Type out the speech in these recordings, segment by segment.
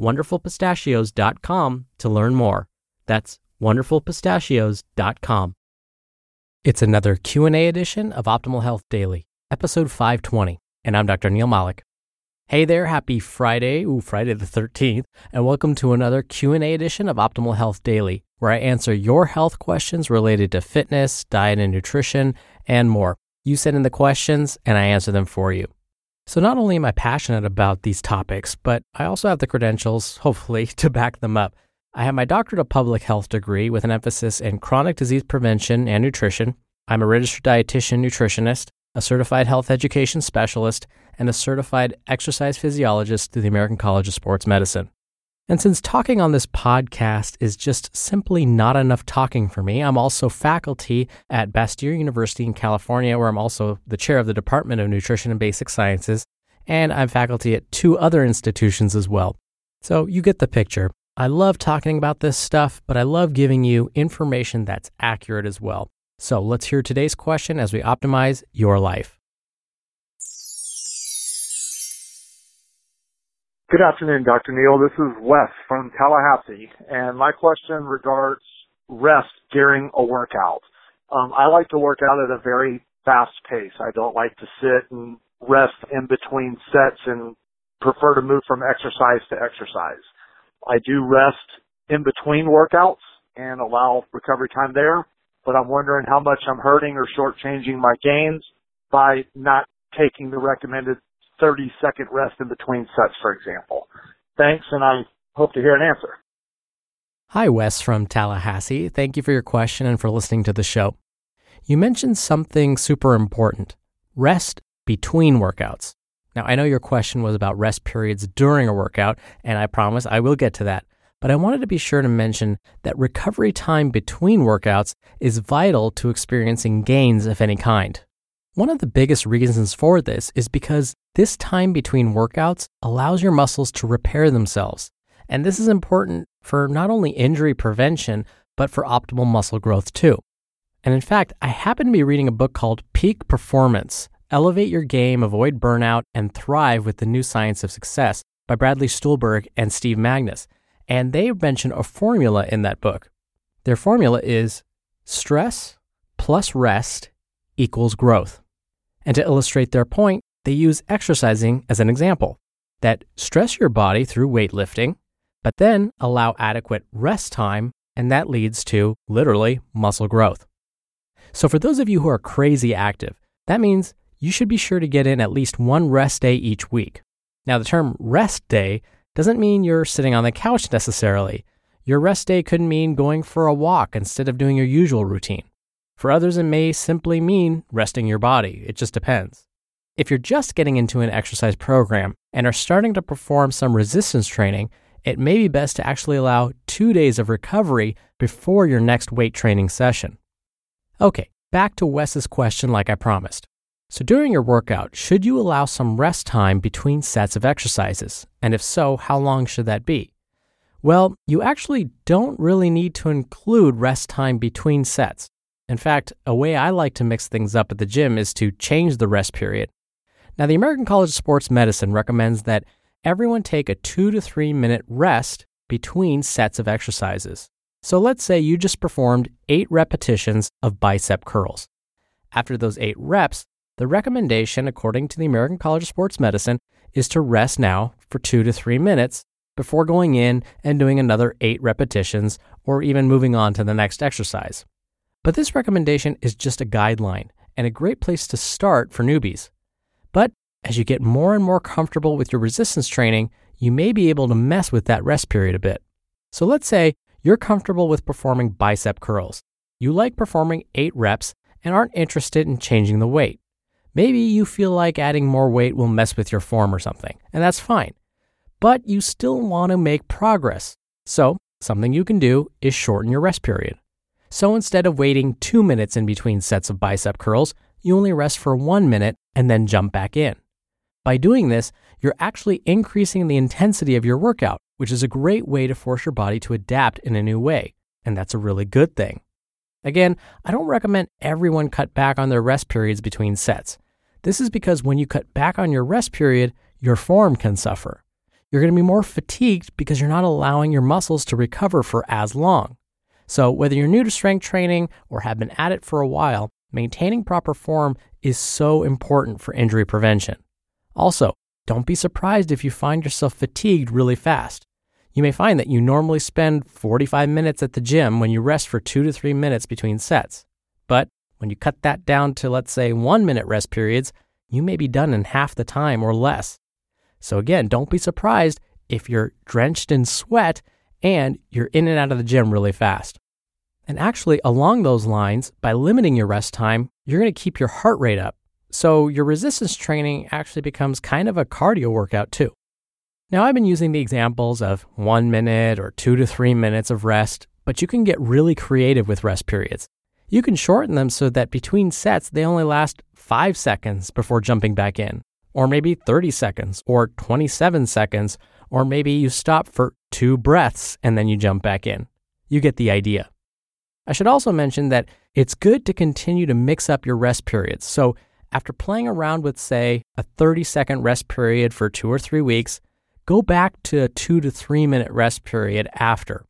wonderfulpistachios.com to learn more. That's wonderfulpistachios.com. It's another Q&A edition of Optimal Health Daily, episode 520, and I'm Dr. Neal Malik. Hey there, happy Friday, ooh, Friday the 13th, and welcome to another Q&A edition of Optimal Health Daily, where I answer your health questions related to fitness, diet and nutrition, and more. You send in the questions and I answer them for you. So not only am I passionate about these topics, but I also have the credentials, hopefully, to back them up. I have my doctorate of public health degree with an emphasis in chronic disease prevention and nutrition. I'm a registered dietitian nutritionist, a certified health education specialist, and a certified exercise physiologist through the American College of Sports Medicine. And since talking on this podcast is just simply not enough talking for me, I'm also faculty at Bastyr University in California, where I'm also the chair of the Department of Nutrition and Basic Sciences, and I'm faculty at two other institutions as well. So you get the picture. I love talking about this stuff, but I love giving you information that's accurate as well. So let's hear today's question as we optimize your life. Good afternoon, Dr. Neal. This is Wes from Tallahassee, and my question regards rest during a workout. Um, I like to work out at a very fast pace. I don't like to sit and rest in between sets and prefer to move from exercise to exercise. I do rest in between workouts and allow recovery time there, but I'm wondering how much I'm hurting or shortchanging my gains by not taking the recommended 30 second rest in between sets, for example. Thanks, and I hope to hear an answer. Hi, Wes from Tallahassee. Thank you for your question and for listening to the show. You mentioned something super important rest between workouts. Now, I know your question was about rest periods during a workout, and I promise I will get to that. But I wanted to be sure to mention that recovery time between workouts is vital to experiencing gains of any kind. One of the biggest reasons for this is because this time between workouts allows your muscles to repair themselves. And this is important for not only injury prevention, but for optimal muscle growth too. And in fact, I happen to be reading a book called Peak Performance Elevate Your Game, Avoid Burnout, and Thrive with the New Science of Success by Bradley Stulberg and Steve Magness. And they mention a formula in that book. Their formula is stress plus rest equals growth. And to illustrate their point, they use exercising as an example that stress your body through weightlifting, but then allow adequate rest time, and that leads to literally muscle growth. So, for those of you who are crazy active, that means you should be sure to get in at least one rest day each week. Now, the term rest day doesn't mean you're sitting on the couch necessarily. Your rest day could mean going for a walk instead of doing your usual routine. For others, it may simply mean resting your body. It just depends. If you're just getting into an exercise program and are starting to perform some resistance training, it may be best to actually allow two days of recovery before your next weight training session. Okay, back to Wes's question like I promised. So, during your workout, should you allow some rest time between sets of exercises? And if so, how long should that be? Well, you actually don't really need to include rest time between sets. In fact, a way I like to mix things up at the gym is to change the rest period. Now, the American College of Sports Medicine recommends that everyone take a two to three minute rest between sets of exercises. So let's say you just performed eight repetitions of bicep curls. After those eight reps, the recommendation, according to the American College of Sports Medicine, is to rest now for two to three minutes before going in and doing another eight repetitions or even moving on to the next exercise. But this recommendation is just a guideline and a great place to start for newbies. But as you get more and more comfortable with your resistance training, you may be able to mess with that rest period a bit. So let's say you're comfortable with performing bicep curls. You like performing eight reps and aren't interested in changing the weight. Maybe you feel like adding more weight will mess with your form or something, and that's fine. But you still want to make progress. So, something you can do is shorten your rest period. So instead of waiting two minutes in between sets of bicep curls, you only rest for one minute and then jump back in. By doing this, you're actually increasing the intensity of your workout, which is a great way to force your body to adapt in a new way. And that's a really good thing. Again, I don't recommend everyone cut back on their rest periods between sets. This is because when you cut back on your rest period, your form can suffer. You're going to be more fatigued because you're not allowing your muscles to recover for as long. So, whether you're new to strength training or have been at it for a while, maintaining proper form is so important for injury prevention. Also, don't be surprised if you find yourself fatigued really fast. You may find that you normally spend 45 minutes at the gym when you rest for two to three minutes between sets. But when you cut that down to, let's say, one minute rest periods, you may be done in half the time or less. So, again, don't be surprised if you're drenched in sweat and you're in and out of the gym really fast. And actually, along those lines, by limiting your rest time, you're going to keep your heart rate up. So your resistance training actually becomes kind of a cardio workout too. Now, I've been using the examples of one minute or two to three minutes of rest, but you can get really creative with rest periods. You can shorten them so that between sets, they only last five seconds before jumping back in, or maybe 30 seconds, or 27 seconds, or maybe you stop for two breaths and then you jump back in. You get the idea. I should also mention that it's good to continue to mix up your rest periods. So, after playing around with, say, a 30 second rest period for two or three weeks, go back to a two to three minute rest period after.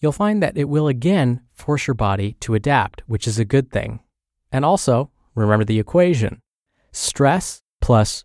You'll find that it will again force your body to adapt, which is a good thing. And also, remember the equation stress plus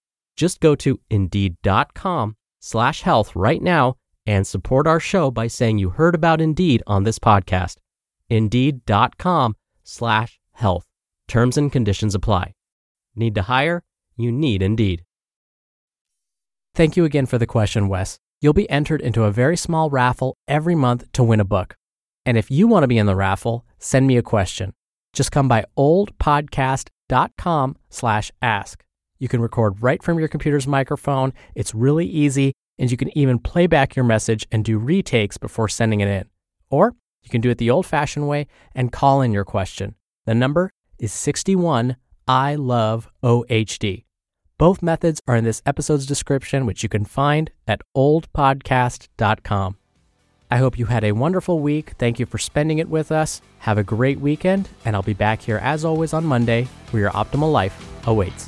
Just go to indeed.com slash health right now and support our show by saying you heard about Indeed on this podcast. Indeed.com slash health. Terms and conditions apply. Need to hire? You need Indeed. Thank you again for the question, Wes. You'll be entered into a very small raffle every month to win a book. And if you want to be in the raffle, send me a question. Just come by oldpodcast.com slash ask. You can record right from your computer's microphone. It's really easy, and you can even play back your message and do retakes before sending it in. Or you can do it the old fashioned way and call in your question. The number is 61 I love OHD. Both methods are in this episode's description, which you can find at oldpodcast.com. I hope you had a wonderful week. Thank you for spending it with us. Have a great weekend, and I'll be back here as always on Monday where your optimal life awaits.